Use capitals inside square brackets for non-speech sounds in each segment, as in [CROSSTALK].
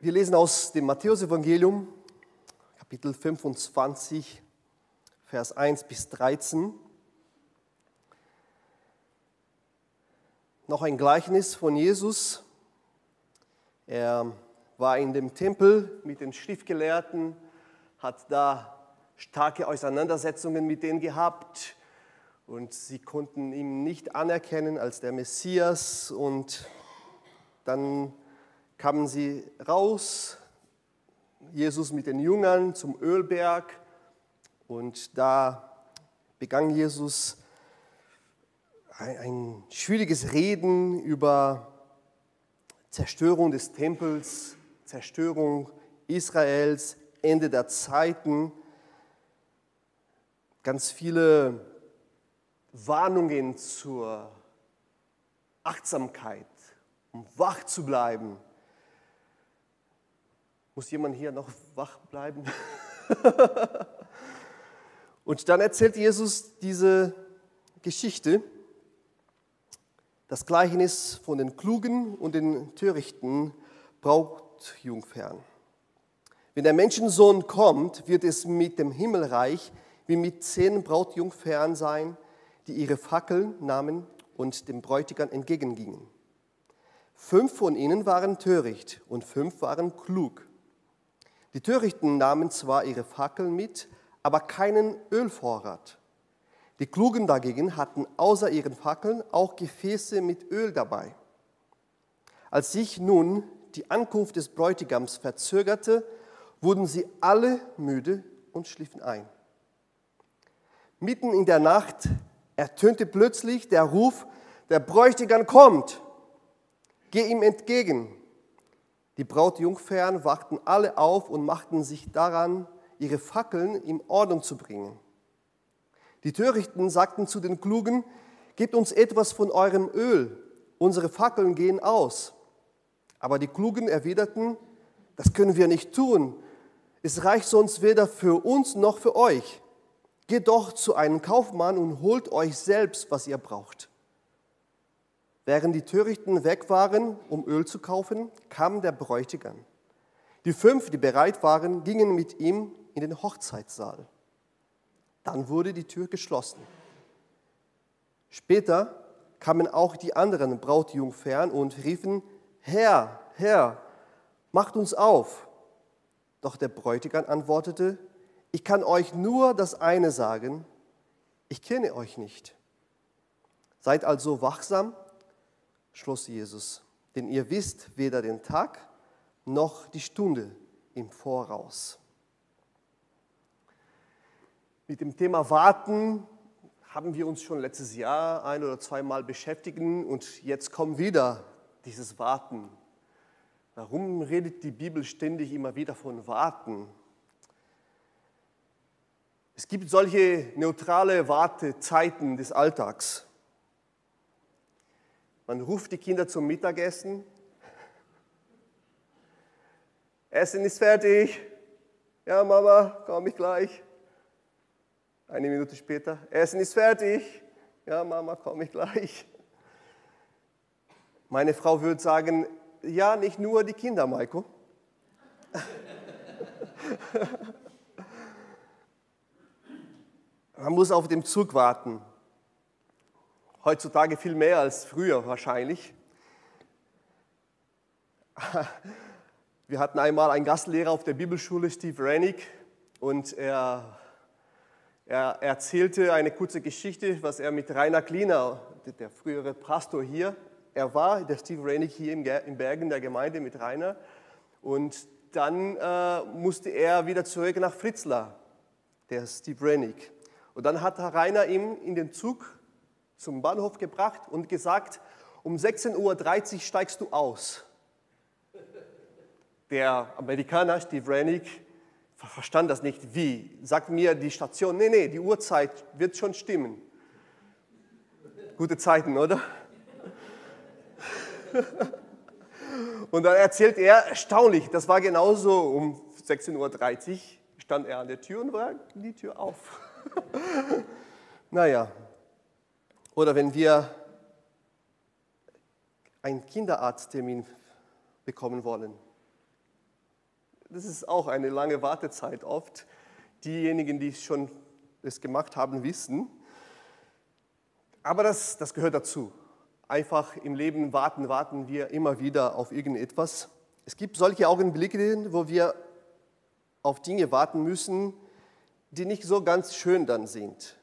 Wir lesen aus dem Matthäusevangelium, Kapitel 25, Vers 1 bis 13. Noch ein Gleichnis von Jesus. Er war in dem Tempel mit den Schriftgelehrten, hat da starke Auseinandersetzungen mit denen gehabt und sie konnten ihn nicht anerkennen als der Messias und dann kamen sie raus, Jesus mit den Jüngern zum Ölberg und da begann Jesus ein, ein schwieriges Reden über Zerstörung des Tempels, Zerstörung Israels, Ende der Zeiten, ganz viele Warnungen zur Achtsamkeit, um wach zu bleiben muss jemand hier noch wach bleiben? [LAUGHS] Und dann erzählt Jesus diese Geschichte, das Gleichnis von den klugen und den törichten Brautjungfern. Wenn der Menschensohn kommt, wird es mit dem Himmelreich wie mit zehn Brautjungfern sein, die ihre Fackeln nahmen und dem Bräutigam entgegengingen. Fünf von ihnen waren töricht und fünf waren klug. Die Törichten nahmen zwar ihre Fackeln mit, aber keinen Ölvorrat. Die Klugen dagegen hatten außer ihren Fackeln auch Gefäße mit Öl dabei. Als sich nun die Ankunft des Bräutigams verzögerte, wurden sie alle müde und schliefen ein. Mitten in der Nacht ertönte plötzlich der Ruf, der Bräutigam kommt, geh ihm entgegen. Die Brautjungfern wachten alle auf und machten sich daran, ihre Fackeln in Ordnung zu bringen. Die Törichten sagten zu den Klugen, gebt uns etwas von eurem Öl, unsere Fackeln gehen aus. Aber die Klugen erwiderten, das können wir nicht tun, es reicht sonst weder für uns noch für euch. Geht doch zu einem Kaufmann und holt euch selbst, was ihr braucht. Während die Törichten weg waren, um Öl zu kaufen, kam der Bräutigam. Die fünf, die bereit waren, gingen mit ihm in den Hochzeitssaal. Dann wurde die Tür geschlossen. Später kamen auch die anderen Brautjungfern und riefen, Herr, Herr, macht uns auf. Doch der Bräutigam antwortete, ich kann euch nur das eine sagen, ich kenne euch nicht. Seid also wachsam schloss Jesus, denn ihr wisst weder den Tag noch die Stunde im Voraus. Mit dem Thema Warten haben wir uns schon letztes Jahr ein oder zweimal beschäftigt und jetzt kommt wieder dieses Warten. Warum redet die Bibel ständig immer wieder von Warten? Es gibt solche neutrale Wartezeiten des Alltags. Man ruft die Kinder zum Mittagessen. Essen ist fertig. Ja, Mama, komme ich gleich. Eine Minute später. Essen ist fertig. Ja, Mama, komme ich gleich. Meine Frau würde sagen, ja, nicht nur die Kinder, Maiko. Man muss auf den Zug warten. Heutzutage viel mehr als früher wahrscheinlich. [LAUGHS] Wir hatten einmal einen Gastlehrer auf der Bibelschule, Steve Rennick, und er, er erzählte eine kurze Geschichte, was er mit Rainer Kliener, der frühere Pastor hier, er war, der Steve Rennick hier im Bergen der Gemeinde mit Rainer, und dann äh, musste er wieder zurück nach Fritzlar, der Steve Rennick. Und dann hat Rainer ihm in den Zug zum Bahnhof gebracht und gesagt, um 16.30 Uhr steigst du aus. Der Amerikaner Steve Rennick verstand das nicht. Wie? Sagt mir die Station, nee, nee, die Uhrzeit wird schon stimmen. Gute Zeiten, oder? [LAUGHS] Und dann erzählt er, erstaunlich, das war genauso, um 16.30 Uhr stand er an der Tür und war die Tür auf. [LAUGHS] naja, oder wenn wir einen Kinderarzttermin bekommen wollen. Das ist auch eine lange Wartezeit oft. Diejenigen, die schon es gemacht haben, wissen. Aber das, das gehört dazu. Einfach im Leben warten, warten wir immer wieder auf irgendetwas. Es gibt solche Augenblicke, wo wir auf Dinge warten müssen, die nicht so ganz schön dann sind.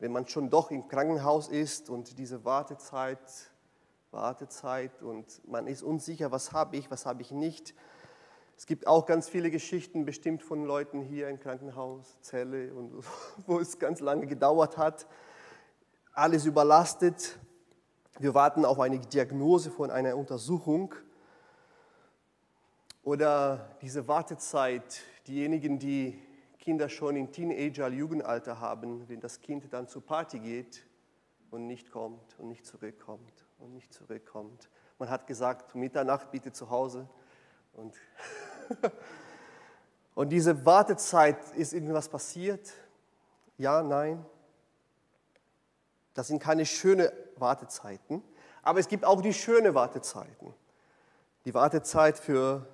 Wenn man schon doch im Krankenhaus ist und diese Wartezeit, Wartezeit und man ist unsicher, was habe ich, was habe ich nicht. Es gibt auch ganz viele Geschichten bestimmt von Leuten hier im Krankenhaus, Zelle, und, [LAUGHS] wo es ganz lange gedauert hat. Alles überlastet. Wir warten auf eine Diagnose von einer Untersuchung. Oder diese Wartezeit, diejenigen, die Kinder schon im Teenager, Jugendalter haben, wenn das Kind dann zur Party geht und nicht kommt und nicht zurückkommt und nicht zurückkommt. Man hat gesagt, Mitternacht bitte zu Hause. Und, [LAUGHS] und diese Wartezeit, ist irgendwas passiert? Ja, nein. Das sind keine schönen Wartezeiten, aber es gibt auch die schönen Wartezeiten. Die Wartezeit für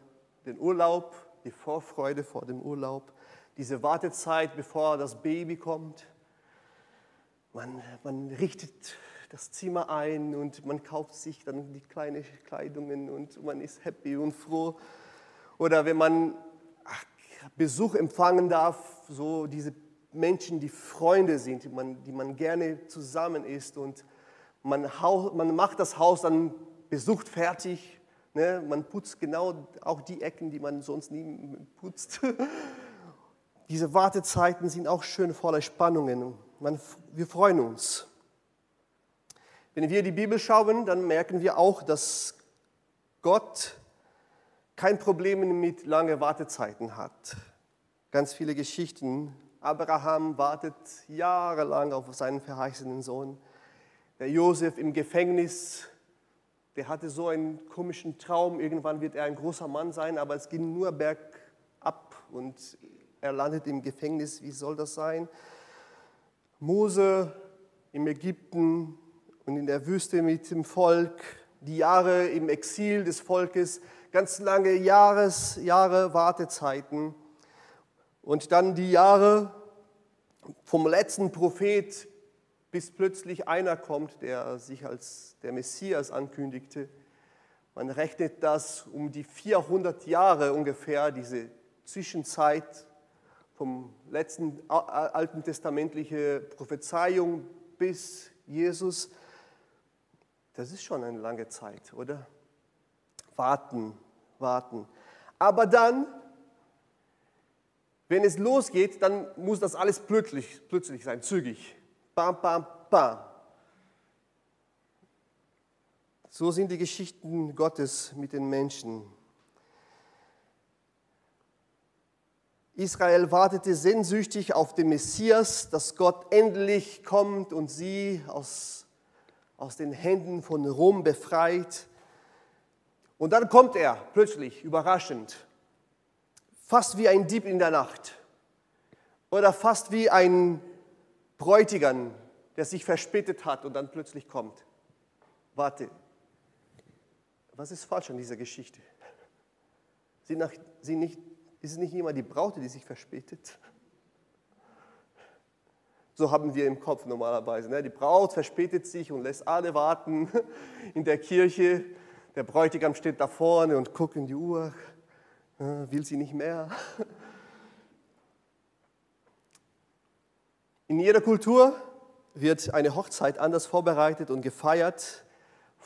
den Urlaub, die Vorfreude vor dem Urlaub, diese Wartezeit, bevor das Baby kommt. Man, man richtet das Zimmer ein und man kauft sich dann die kleinen Kleidungen und man ist happy und froh. Oder wenn man Besuch empfangen darf, so diese Menschen, die Freunde sind, die man, die man gerne zusammen ist und man, man macht das Haus dann besucht fertig. Ne? Man putzt genau auch die Ecken, die man sonst nie putzt. [LAUGHS] Diese Wartezeiten sind auch schön voller Spannungen. Man, wir freuen uns. Wenn wir die Bibel schauen, dann merken wir auch, dass Gott kein Problem mit langen Wartezeiten hat. Ganz viele Geschichten. Abraham wartet jahrelang auf seinen verheißenen Sohn. Der Josef im Gefängnis, der hatte so einen komischen Traum. Irgendwann wird er ein großer Mann sein, aber es ging nur bergab und er landet im Gefängnis. Wie soll das sein? Mose im Ägypten und in der Wüste mit dem Volk, die Jahre im Exil des Volkes, ganz lange Jahres, Jahre Wartezeiten und dann die Jahre vom letzten Prophet, bis plötzlich einer kommt, der sich als der Messias ankündigte. Man rechnet das um die 400 Jahre ungefähr, diese Zwischenzeit vom letzten alten testamentliche Prophezeiung bis Jesus, das ist schon eine lange Zeit, oder? Warten, warten. Aber dann, wenn es losgeht, dann muss das alles plötzlich, plötzlich sein, zügig. Bam, bam, bam. So sind die Geschichten Gottes mit den Menschen. Israel wartete sehnsüchtig auf den Messias, dass Gott endlich kommt und sie aus, aus den Händen von Rom befreit. Und dann kommt er plötzlich, überraschend, fast wie ein Dieb in der Nacht oder fast wie ein Bräutigam, der sich verspätet hat und dann plötzlich kommt. Warte, was ist falsch an dieser Geschichte? Sie, nach, sie nicht ist es nicht immer die Braut, die sich verspätet? So haben wir im Kopf normalerweise. Ne? Die Braut verspätet sich und lässt alle warten in der Kirche. Der Bräutigam steht da vorne und guckt in die Uhr. Will sie nicht mehr? In jeder Kultur wird eine Hochzeit anders vorbereitet und gefeiert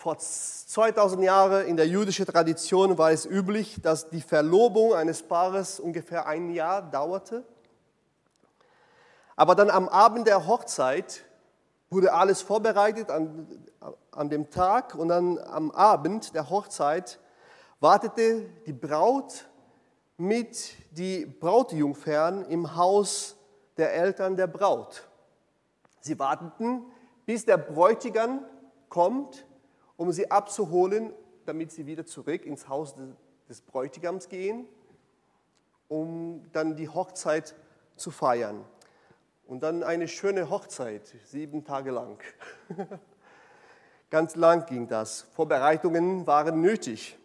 vor 2000 Jahren in der jüdischen Tradition war es üblich, dass die Verlobung eines Paares ungefähr ein Jahr dauerte. Aber dann am Abend der Hochzeit wurde alles vorbereitet an, an dem Tag und dann am Abend der Hochzeit wartete die Braut mit die Brautjungfern im Haus der Eltern der Braut. Sie warteten, bis der Bräutigam kommt um sie abzuholen, damit sie wieder zurück ins Haus des Bräutigams gehen, um dann die Hochzeit zu feiern. Und dann eine schöne Hochzeit, sieben Tage lang. [LAUGHS] Ganz lang ging das. Vorbereitungen waren nötig.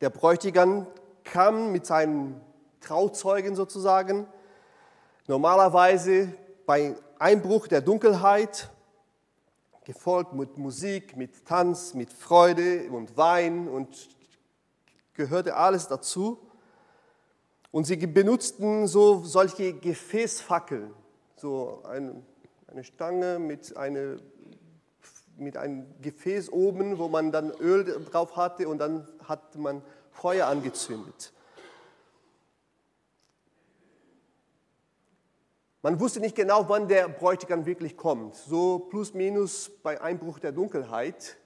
Der Bräutigam kam mit seinen Trauzeugen sozusagen. Normalerweise bei Einbruch der Dunkelheit, gefolgt mit Musik, mit Tanz, mit Freude und Wein und gehörte alles dazu. Und sie benutzten so solche Gefäßfackeln, so eine, eine Stange mit, eine, mit einem Gefäß oben, wo man dann Öl drauf hatte und dann hat man Feuer angezündet. Man wusste nicht genau, wann der Bräutigam wirklich kommt. So plus minus bei Einbruch der Dunkelheit.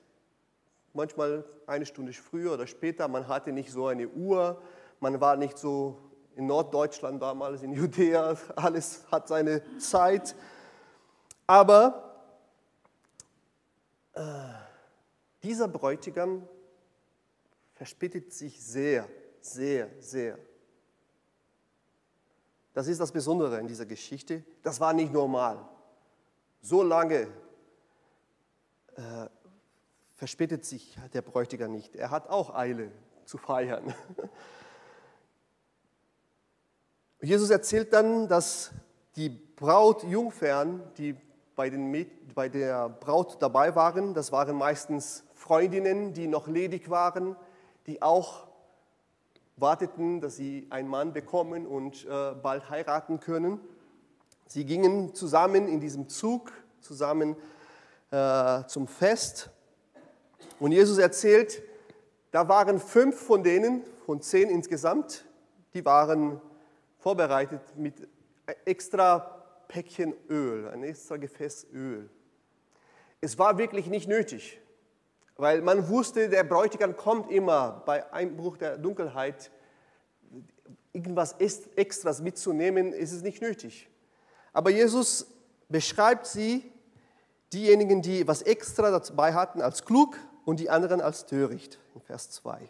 Manchmal eine Stunde früher oder später. Man hatte nicht so eine Uhr. Man war nicht so in Norddeutschland damals, in Judäa. [LAUGHS] Alles hat seine Zeit. Aber äh, dieser Bräutigam verspätet sich sehr, sehr, sehr. Das ist das Besondere in dieser Geschichte. Das war nicht normal. So lange äh, verspätet sich der Bräutigam nicht. Er hat auch Eile zu feiern. [LAUGHS] Jesus erzählt dann, dass die Brautjungfern, die bei, den, bei der Braut dabei waren, das waren meistens Freundinnen, die noch ledig waren, die auch warteten, dass sie einen Mann bekommen und äh, bald heiraten können. Sie gingen zusammen in diesem Zug, zusammen äh, zum Fest. Und Jesus erzählt, da waren fünf von denen, von zehn insgesamt, die waren vorbereitet mit extra Päckchen Öl, ein extra Gefäß Öl. Es war wirklich nicht nötig. Weil man wusste, der Bräutigam kommt immer bei Einbruch der Dunkelheit. Irgendwas Extras mitzunehmen, ist es nicht nötig. Aber Jesus beschreibt sie, diejenigen, die was extra dabei hatten, als klug und die anderen als töricht, in Vers 2.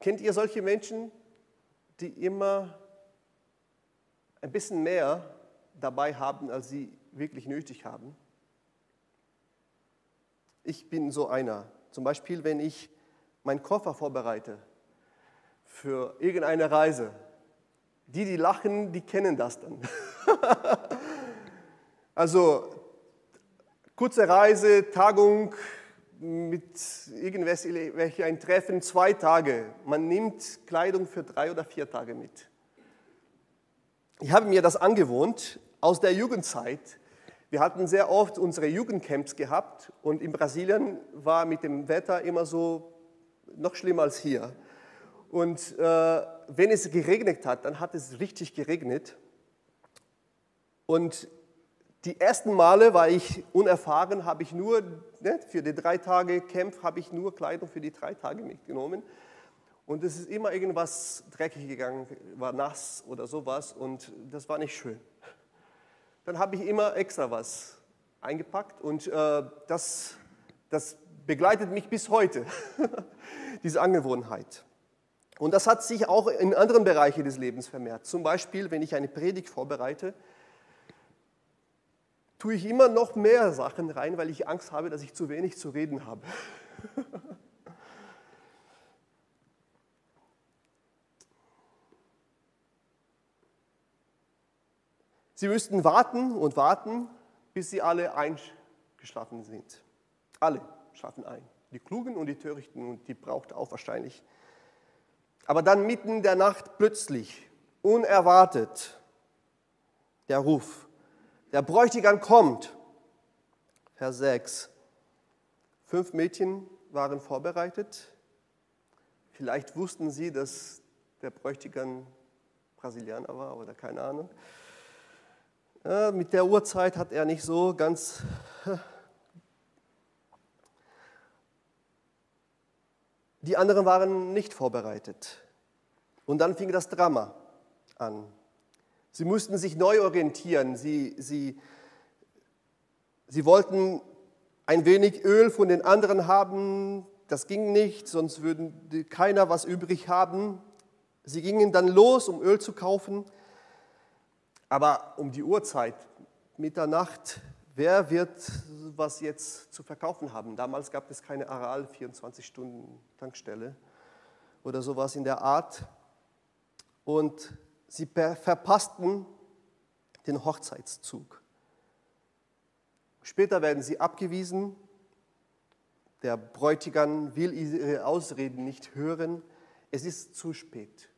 Kennt ihr solche Menschen, die immer ein bisschen mehr dabei haben, als sie wirklich nötig haben? Ich bin so einer. Zum Beispiel, wenn ich meinen Koffer vorbereite für irgendeine Reise. Die, die lachen, die kennen das dann. [LAUGHS] also kurze Reise, Tagung mit irgendwelchen Treffen, zwei Tage. Man nimmt Kleidung für drei oder vier Tage mit. Ich habe mir das angewohnt aus der Jugendzeit. Wir hatten sehr oft unsere Jugendcamps gehabt und in Brasilien war mit dem Wetter immer so noch schlimmer als hier. Und äh, wenn es geregnet hat, dann hat es richtig geregnet. Und die ersten Male war ich unerfahren, habe ich nur, ne, für die drei Tage Camp habe ich nur Kleidung für die drei Tage mitgenommen. Und es ist immer irgendwas dreckig gegangen, war nass oder sowas und das war nicht schön dann habe ich immer extra was eingepackt und äh, das, das begleitet mich bis heute, [LAUGHS] diese Angewohnheit. Und das hat sich auch in anderen Bereichen des Lebens vermehrt. Zum Beispiel, wenn ich eine Predigt vorbereite, tue ich immer noch mehr Sachen rein, weil ich Angst habe, dass ich zu wenig zu reden habe. [LAUGHS] Sie müssten warten und warten, bis sie alle eingeschlafen sind. Alle schlafen ein. Die Klugen und die Törichten und die braucht auch wahrscheinlich. Aber dann mitten in der Nacht plötzlich, unerwartet, der Ruf. Der Bräutigam kommt. Vers 6. Fünf Mädchen waren vorbereitet. Vielleicht wussten sie, dass der Bräutigam Brasilianer war oder keine Ahnung. Ja, mit der Uhrzeit hat er nicht so ganz. [LAUGHS] Die anderen waren nicht vorbereitet. Und dann fing das Drama an. Sie mussten sich neu orientieren. Sie, sie, sie wollten ein wenig Öl von den anderen haben. Das ging nicht, sonst würde keiner was übrig haben. Sie gingen dann los, um Öl zu kaufen. Aber um die Uhrzeit, Mitternacht, wer wird was jetzt zu verkaufen haben? Damals gab es keine Aral 24 Stunden Tankstelle oder sowas in der Art. Und sie verpassten den Hochzeitszug. Später werden sie abgewiesen. Der Bräutigam will ihre Ausreden nicht hören. Es ist zu spät.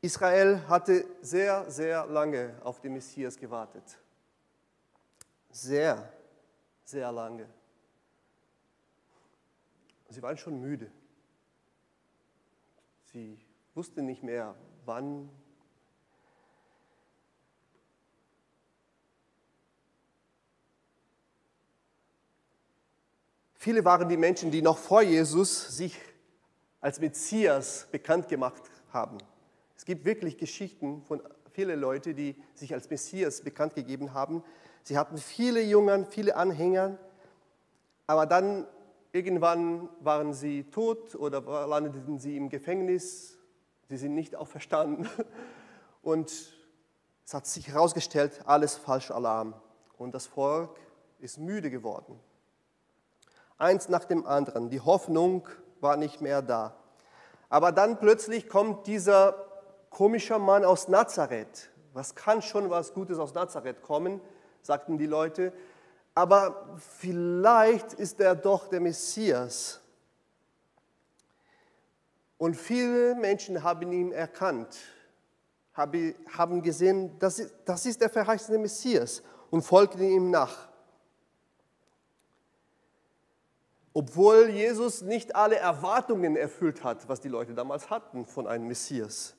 Israel hatte sehr, sehr lange auf den Messias gewartet. Sehr, sehr lange. Sie waren schon müde. Sie wussten nicht mehr, wann. Viele waren die Menschen, die noch vor Jesus sich als Messias bekannt gemacht haben. Gibt wirklich Geschichten von vielen Leuten, die sich als Messias bekannt gegeben haben. Sie hatten viele Jünger, viele Anhänger, aber dann irgendwann waren sie tot oder landeten sie im Gefängnis. Sie sind nicht auferstanden. [LAUGHS] Und es hat sich herausgestellt, alles falsch Alarm. Und das Volk ist müde geworden. Eins nach dem anderen. Die Hoffnung war nicht mehr da. Aber dann plötzlich kommt dieser komischer Mann aus Nazareth. Was kann schon was Gutes aus Nazareth kommen, sagten die Leute. Aber vielleicht ist er doch der Messias. Und viele Menschen haben ihn erkannt, haben gesehen, das ist der verheißene Messias und folgten ihm nach. Obwohl Jesus nicht alle Erwartungen erfüllt hat, was die Leute damals hatten von einem Messias.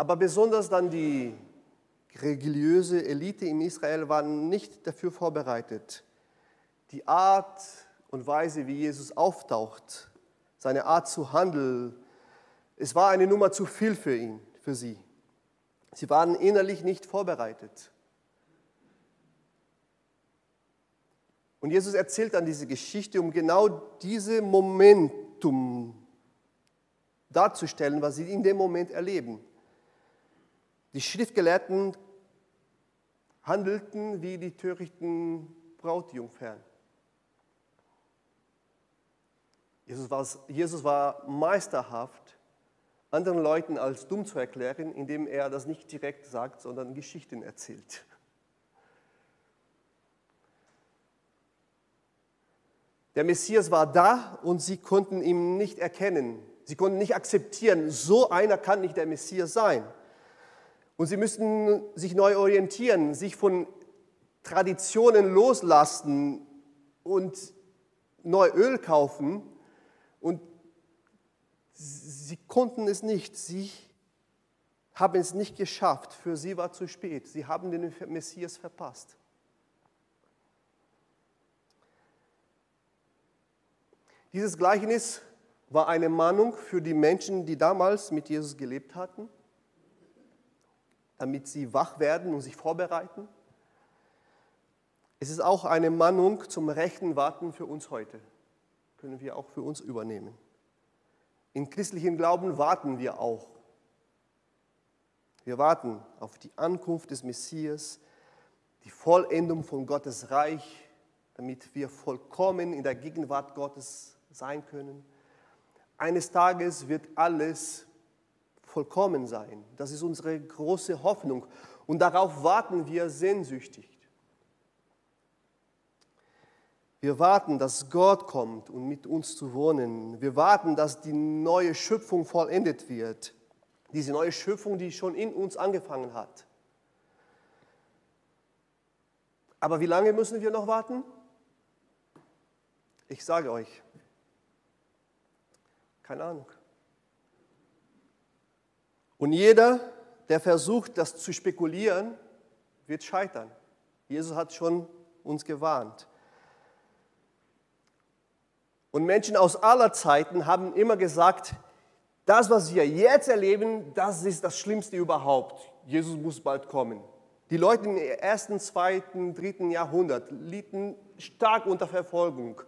Aber besonders dann die religiöse Elite in Israel waren nicht dafür vorbereitet. Die Art und Weise, wie Jesus auftaucht, seine Art zu handeln, es war eine Nummer zu viel für ihn, für sie. Sie waren innerlich nicht vorbereitet. Und Jesus erzählt dann diese Geschichte, um genau dieses Momentum darzustellen, was sie in dem Moment erleben. Die Schriftgelehrten handelten wie die törichten Brautjungfern. Jesus war, Jesus war meisterhaft, anderen Leuten als dumm zu erklären, indem er das nicht direkt sagt, sondern Geschichten erzählt. Der Messias war da und sie konnten ihn nicht erkennen. Sie konnten nicht akzeptieren, so einer kann nicht der Messias sein. Und sie müssten sich neu orientieren, sich von Traditionen loslassen und neu Öl kaufen. Und sie konnten es nicht. Sie haben es nicht geschafft. Für sie war zu spät. Sie haben den Messias verpasst. Dieses Gleichnis war eine Mahnung für die Menschen, die damals mit Jesus gelebt hatten damit sie wach werden und sich vorbereiten. Es ist auch eine Mahnung zum rechten Warten für uns heute. Können wir auch für uns übernehmen. In christlichen Glauben warten wir auch. Wir warten auf die Ankunft des Messias, die Vollendung von Gottes Reich, damit wir vollkommen in der Gegenwart Gottes sein können. Eines Tages wird alles vollkommen sein. Das ist unsere große Hoffnung und darauf warten wir sehnsüchtig. Wir warten, dass Gott kommt, um mit uns zu wohnen. Wir warten, dass die neue Schöpfung vollendet wird. Diese neue Schöpfung, die schon in uns angefangen hat. Aber wie lange müssen wir noch warten? Ich sage euch, keine Ahnung. Und jeder, der versucht, das zu spekulieren, wird scheitern. Jesus hat schon uns gewarnt. Und Menschen aus aller Zeiten haben immer gesagt, das, was wir jetzt erleben, das ist das Schlimmste überhaupt. Jesus muss bald kommen. Die Leute im ersten, zweiten, dritten Jahrhundert litten stark unter Verfolgung.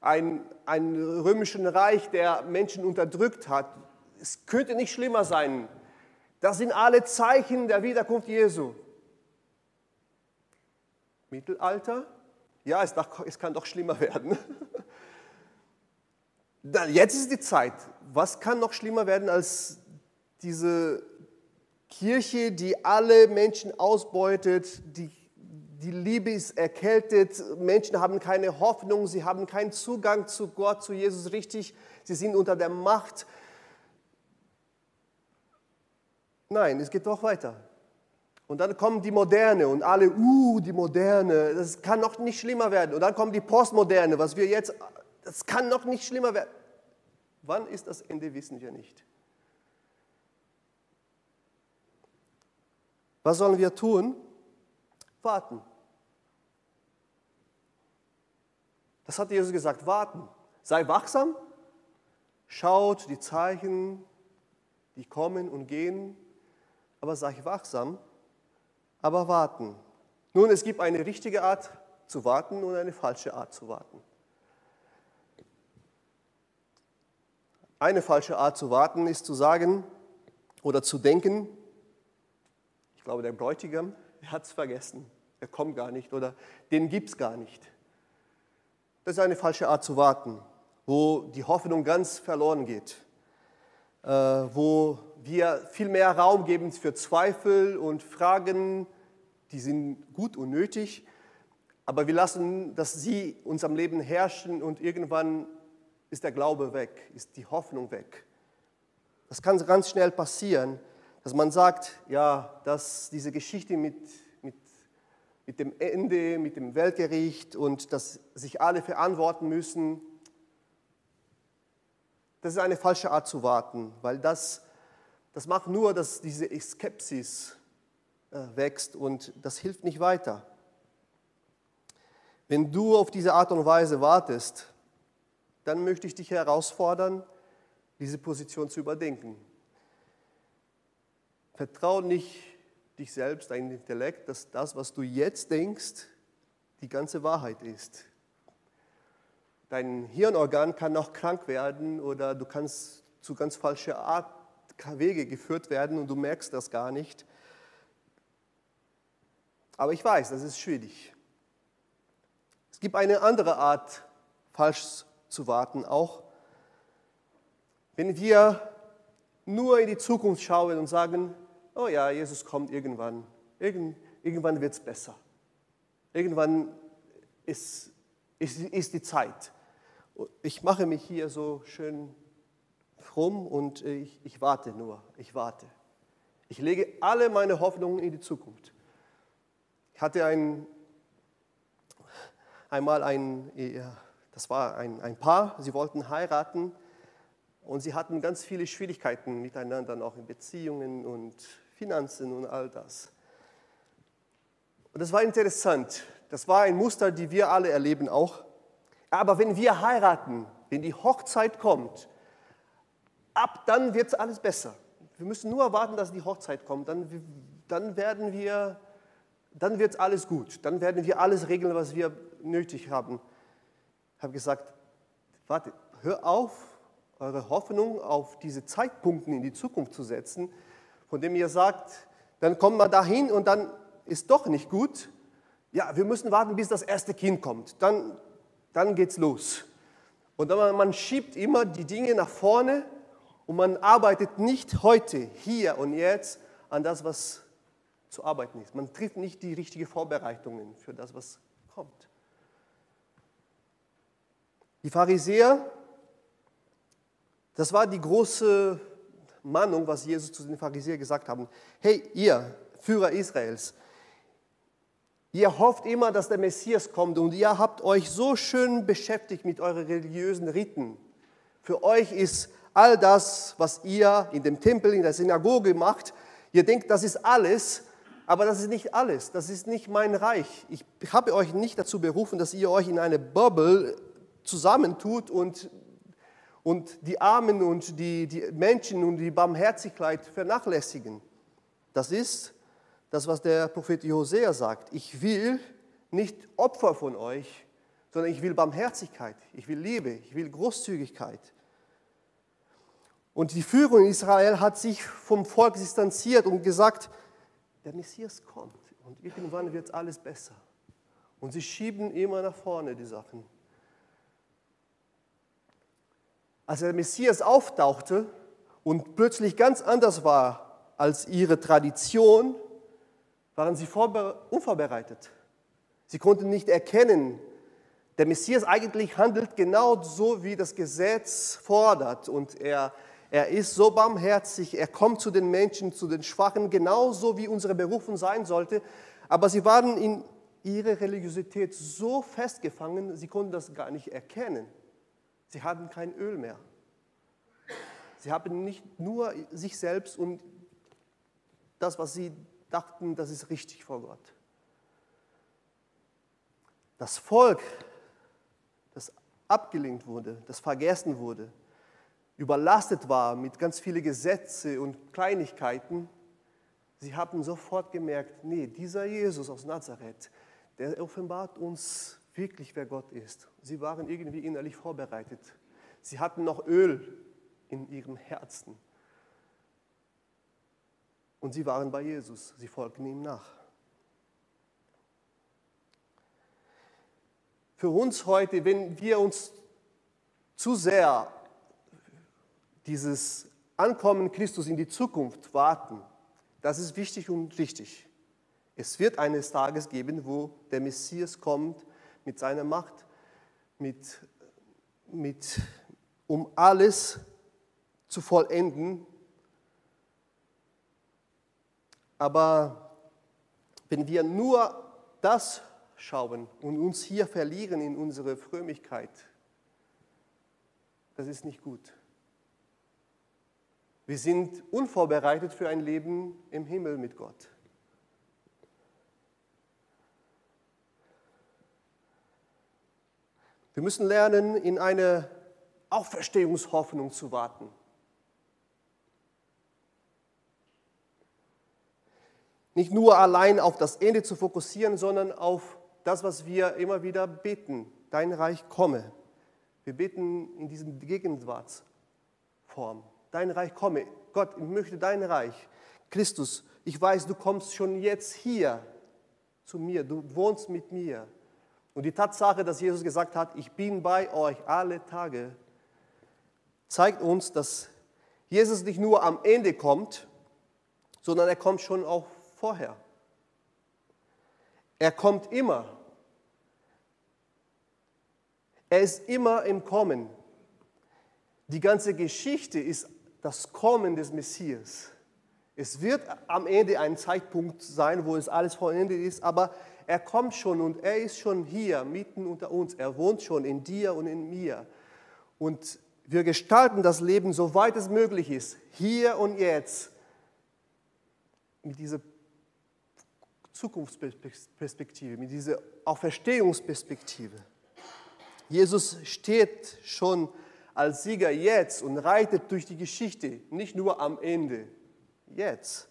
Ein, ein römischen Reich, der Menschen unterdrückt hat. Es könnte nicht schlimmer sein das sind alle Zeichen der Wiederkunft Jesu. Mittelalter. Ja, es, es kann doch schlimmer [LAUGHS] werden. Jetzt ist die Zeit. Was kann noch schlimmer werden als diese Kirche, die alle Menschen ausbeutet, die, die Liebe ist erkältet, Menschen haben keine Hoffnung, sie haben keinen Zugang zu Gott, zu Jesus richtig, sie sind unter der Macht. Nein, es geht doch weiter. Und dann kommen die Moderne und alle, uh, die Moderne, das kann noch nicht schlimmer werden. Und dann kommt die Postmoderne, was wir jetzt, das kann noch nicht schlimmer werden. Wann ist das Ende, wissen wir nicht. Was sollen wir tun? Warten. Das hat Jesus gesagt, warten. Sei wachsam, schaut die Zeichen, die kommen und gehen, aber sei wachsam, aber warten. Nun, es gibt eine richtige Art zu warten und eine falsche Art zu warten. Eine falsche Art zu warten ist zu sagen oder zu denken, ich glaube, der Bräutigam, hat es vergessen. Er kommt gar nicht oder den gibt es gar nicht. Das ist eine falsche Art zu warten, wo die Hoffnung ganz verloren geht, wo wir viel mehr Raum geben für Zweifel und Fragen, die sind gut und nötig, aber wir lassen, dass sie uns am Leben herrschen und irgendwann ist der Glaube weg, ist die Hoffnung weg. Das kann ganz schnell passieren, dass man sagt, ja, dass diese Geschichte mit, mit, mit dem Ende, mit dem Weltgericht und dass sich alle verantworten müssen, das ist eine falsche Art zu warten, weil das, das macht nur, dass diese Skepsis äh, wächst und das hilft nicht weiter. Wenn du auf diese Art und Weise wartest, dann möchte ich dich herausfordern, diese Position zu überdenken. Vertrau nicht dich selbst, dein Intellekt, dass das, was du jetzt denkst, die ganze Wahrheit ist. Dein Hirnorgan kann noch krank werden oder du kannst zu ganz falscher Art Wege geführt werden und du merkst das gar nicht. Aber ich weiß, das ist schwierig. Es gibt eine andere Art, falsch zu warten, auch wenn wir nur in die Zukunft schauen und sagen, oh ja, Jesus kommt irgendwann. Irgend, irgendwann wird es besser. Irgendwann ist, ist, ist die Zeit. Ich mache mich hier so schön fromm und ich, ich warte nur, ich warte. Ich lege alle meine Hoffnungen in die Zukunft. Ich hatte ein, einmal ein, das war ein, ein Paar, sie wollten heiraten und sie hatten ganz viele Schwierigkeiten miteinander, auch in Beziehungen und Finanzen und all das. Und das war interessant. Das war ein Muster, die wir alle erleben auch. Aber wenn wir heiraten, wenn die Hochzeit kommt, ab dann wird es alles besser. Wir müssen nur warten, dass die Hochzeit kommt. Dann, dann werden wir, dann wird alles gut. Dann werden wir alles regeln, was wir nötig haben. Ich habe gesagt, warte, hör auf, eure Hoffnung auf diese Zeitpunkte in die Zukunft zu setzen, von dem ihr sagt, dann kommen wir dahin und dann ist doch nicht gut. Ja, wir müssen warten, bis das erste Kind kommt. Dann, dann geht's los. Und man schiebt immer die Dinge nach vorne und man arbeitet nicht heute, hier und jetzt an das, was zu arbeiten ist. Man trifft nicht die richtigen Vorbereitungen für das, was kommt. Die Pharisäer, das war die große Mahnung, was Jesus zu den Pharisäern gesagt haben. Hey, ihr Führer Israels, ihr hofft immer, dass der Messias kommt und ihr habt euch so schön beschäftigt mit euren religiösen Riten. Für euch ist all das, was ihr in dem Tempel, in der Synagoge macht, ihr denkt, das ist alles, aber das ist nicht alles. Das ist nicht mein Reich. Ich habe euch nicht dazu berufen, dass ihr euch in eine Bubble zusammentut und und die Armen und die, die Menschen und die Barmherzigkeit vernachlässigen. Das ist das, was der Prophet Hosea sagt. Ich will nicht Opfer von euch, sondern ich will Barmherzigkeit, ich will Liebe, ich will Großzügigkeit. Und die Führung in Israel hat sich vom Volk distanziert und gesagt, der Messias kommt und irgendwann wird alles besser. Und sie schieben immer nach vorne die Sachen. Als der Messias auftauchte und plötzlich ganz anders war als ihre Tradition, waren sie unvorbereitet. Sie konnten nicht erkennen, der Messias eigentlich handelt genau so, wie das Gesetz fordert. Und er, er ist so barmherzig, er kommt zu den Menschen, zu den Schwachen, genauso wie unsere Berufung sein sollte. Aber sie waren in ihrer Religiosität so festgefangen, sie konnten das gar nicht erkennen. Sie hatten kein Öl mehr. Sie haben nicht nur sich selbst und das, was sie dachten, das ist richtig vor Gott. Das Volk, das abgelenkt wurde, das vergessen wurde, überlastet war mit ganz vielen Gesetzen und Kleinigkeiten, sie haben sofort gemerkt, nee, dieser Jesus aus Nazareth, der offenbart uns wirklich, wer Gott ist. Sie waren irgendwie innerlich vorbereitet. Sie hatten noch Öl in ihrem Herzen. Und sie waren bei Jesus, sie folgten ihm nach. Für uns heute, wenn wir uns zu sehr dieses Ankommen Christus in die Zukunft warten, das ist wichtig und richtig. Es wird eines Tages geben, wo der Messias kommt mit seiner Macht, mit, mit, um alles zu vollenden. Aber wenn wir nur das schauen und uns hier verlieren in unsere Frömmigkeit, das ist nicht gut. Wir sind unvorbereitet für ein Leben im Himmel mit Gott. Wir müssen lernen, in eine Auferstehungshoffnung zu warten. Nicht nur allein auf das Ende zu fokussieren, sondern auf das, was wir immer wieder beten. Dein Reich komme. Wir beten in diesem Gegenwartsform. Dein Reich komme. Gott, ich möchte dein Reich. Christus, ich weiß, du kommst schon jetzt hier zu mir. Du wohnst mit mir. Und die Tatsache, dass Jesus gesagt hat, ich bin bei euch alle Tage, zeigt uns, dass Jesus nicht nur am Ende kommt, sondern er kommt schon auch vorher. Er kommt immer. Er ist immer im Kommen. Die ganze Geschichte ist das Kommen des Messias. Es wird am Ende ein Zeitpunkt sein, wo es alles vollendet ist, aber er kommt schon und er ist schon hier, mitten unter uns. Er wohnt schon in dir und in mir. Und wir gestalten das Leben, soweit es möglich ist, hier und jetzt, mit dieser Zukunftsperspektive, mit dieser Auferstehungsperspektive. Jesus steht schon als Sieger jetzt und reitet durch die Geschichte, nicht nur am Ende, jetzt.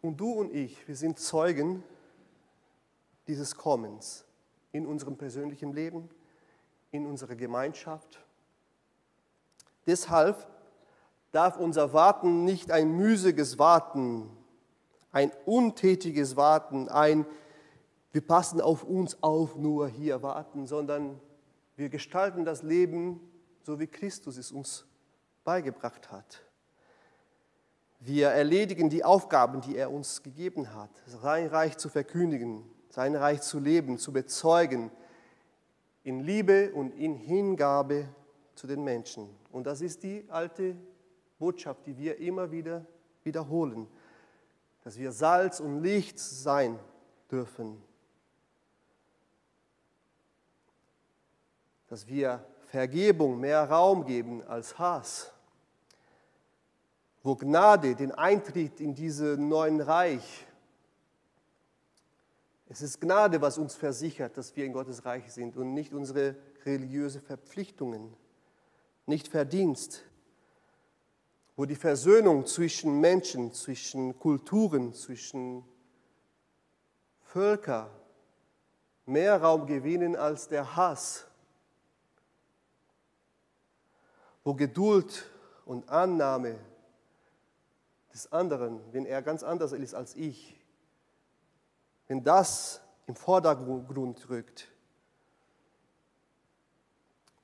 Und du und ich, wir sind Zeugen dieses Kommens in unserem persönlichen Leben, in unserer Gemeinschaft. Deshalb darf unser Warten nicht ein müßiges Warten, ein untätiges Warten, ein wir passen auf uns auf, nur hier warten, sondern wir gestalten das Leben so, wie Christus es uns beigebracht hat. Wir erledigen die Aufgaben, die er uns gegeben hat, sein Reich zu verkündigen, sein Reich zu leben, zu bezeugen, in Liebe und in Hingabe zu den Menschen. Und das ist die alte Botschaft, die wir immer wieder wiederholen, dass wir Salz und Licht sein dürfen, dass wir Vergebung mehr Raum geben als Hass. Wo Gnade den Eintritt in diesen neuen Reich. Es ist Gnade, was uns versichert, dass wir in Gottes Reich sind und nicht unsere religiöse Verpflichtungen, nicht Verdienst, wo die Versöhnung zwischen Menschen, zwischen Kulturen, zwischen Völkern mehr Raum gewinnen als der Hass, wo Geduld und Annahme des anderen, wenn er ganz anders ist als ich, wenn das im Vordergrund rückt.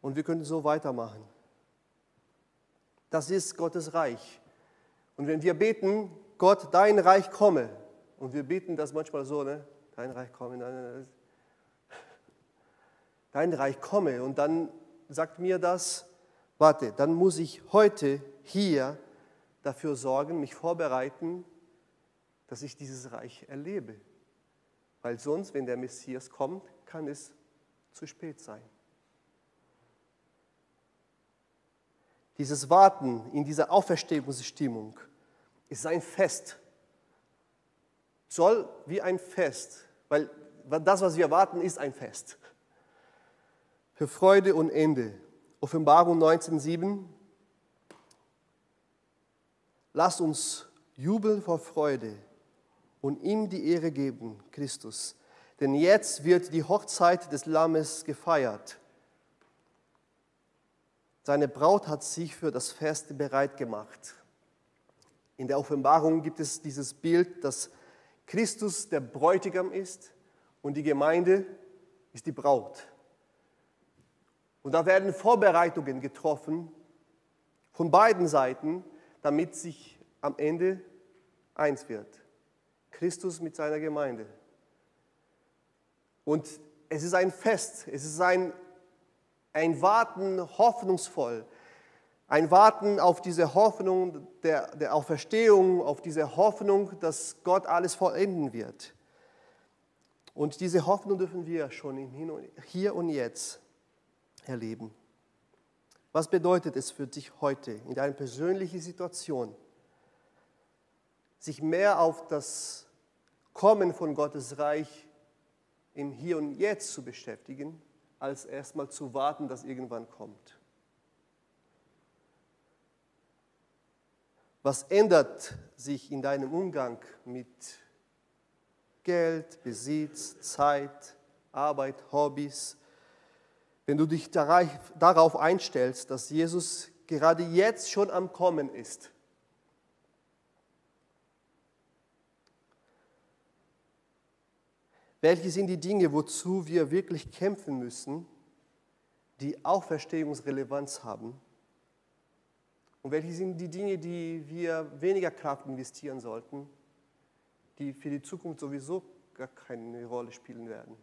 Und wir können so weitermachen. Das ist Gottes Reich. Und wenn wir beten, Gott, dein Reich komme, und wir beten das manchmal so, ne? dein Reich komme, dein, dein Reich komme, und dann sagt mir das, warte, dann muss ich heute hier dafür sorgen, mich vorbereiten, dass ich dieses Reich erlebe. Weil sonst, wenn der Messias kommt, kann es zu spät sein. Dieses Warten in dieser Auferstehungsstimmung ist ein Fest. Soll wie ein Fest, weil das, was wir warten, ist ein Fest. Für Freude und Ende. Offenbarung 19,7. Lasst uns jubeln vor Freude und ihm die Ehre geben, Christus. Denn jetzt wird die Hochzeit des Lammes gefeiert. Seine Braut hat sich für das Fest bereit gemacht. In der Offenbarung gibt es dieses Bild, dass Christus der Bräutigam ist und die Gemeinde ist die Braut. Und da werden Vorbereitungen getroffen von beiden Seiten, damit sich am Ende eins wird. Christus mit seiner Gemeinde. Und es ist ein Fest, es ist ein ein Warten hoffnungsvoll, ein Warten auf diese Hoffnung der, der Auferstehung, auf diese Hoffnung, dass Gott alles vollenden wird. Und diese Hoffnung dürfen wir schon hier und jetzt erleben. Was bedeutet es für dich heute in deiner persönlichen Situation, sich mehr auf das Kommen von Gottes Reich im Hier und Jetzt zu beschäftigen als erstmal zu warten, dass irgendwann kommt. Was ändert sich in deinem Umgang mit Geld, Besitz, Zeit, Arbeit, Hobbys, wenn du dich darauf einstellst, dass Jesus gerade jetzt schon am Kommen ist? Welche sind die Dinge, wozu wir wirklich kämpfen müssen, die Auferstehungsrelevanz haben? Und welche sind die Dinge, die wir weniger Kraft investieren sollten, die für die Zukunft sowieso gar keine Rolle spielen werden?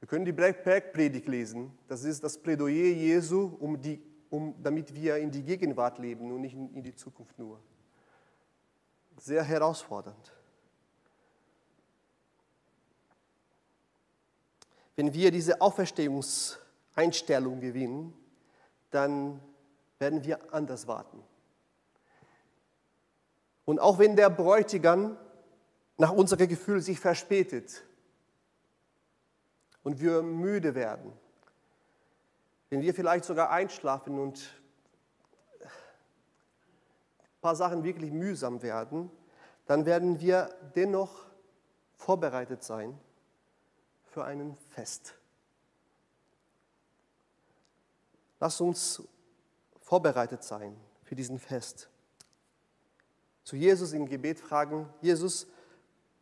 Wir können die Bergpredigt lesen. Das ist das Plädoyer Jesu, um die, um, damit wir in die Gegenwart leben und nicht in, in die Zukunft nur sehr herausfordernd. Wenn wir diese Auferstehungseinstellung gewinnen, dann werden wir anders warten. Und auch wenn der Bräutigam nach unserem Gefühl sich verspätet und wir müde werden, wenn wir vielleicht sogar einschlafen und paar Sachen wirklich mühsam werden, dann werden wir dennoch vorbereitet sein für einen Fest. Lass uns vorbereitet sein für diesen Fest. Zu Jesus im Gebet fragen, Jesus,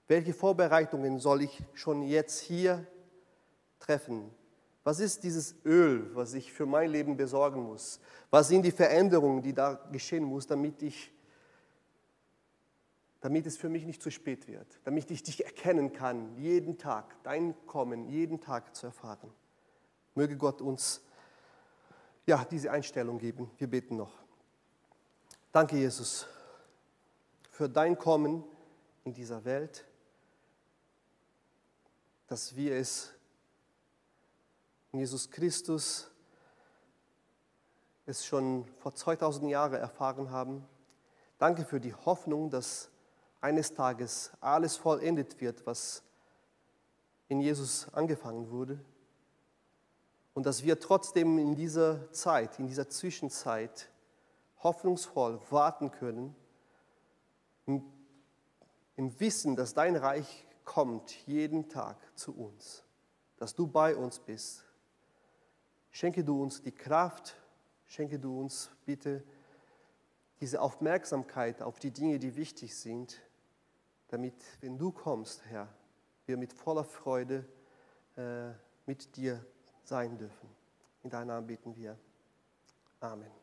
welche Vorbereitungen soll ich schon jetzt hier treffen? Was ist dieses Öl, was ich für mein Leben besorgen muss? Was sind die Veränderungen, die da geschehen muss, damit ich damit es für mich nicht zu spät wird, damit ich dich erkennen kann, jeden Tag, dein Kommen, jeden Tag zu erfahren. Möge Gott uns ja, diese Einstellung geben. Wir beten noch. Danke, Jesus, für dein Kommen in dieser Welt, dass wir es Jesus Christus es schon vor 2000 Jahren erfahren haben. Danke für die Hoffnung, dass eines Tages alles vollendet wird, was in Jesus angefangen wurde. Und dass wir trotzdem in dieser Zeit, in dieser Zwischenzeit hoffnungsvoll warten können, im, im Wissen, dass dein Reich kommt jeden Tag zu uns, dass du bei uns bist. Schenke du uns die Kraft, schenke du uns bitte diese Aufmerksamkeit auf die Dinge, die wichtig sind, damit, wenn du kommst, Herr, wir mit voller Freude äh, mit dir sein dürfen. In deinem Namen beten wir. Amen.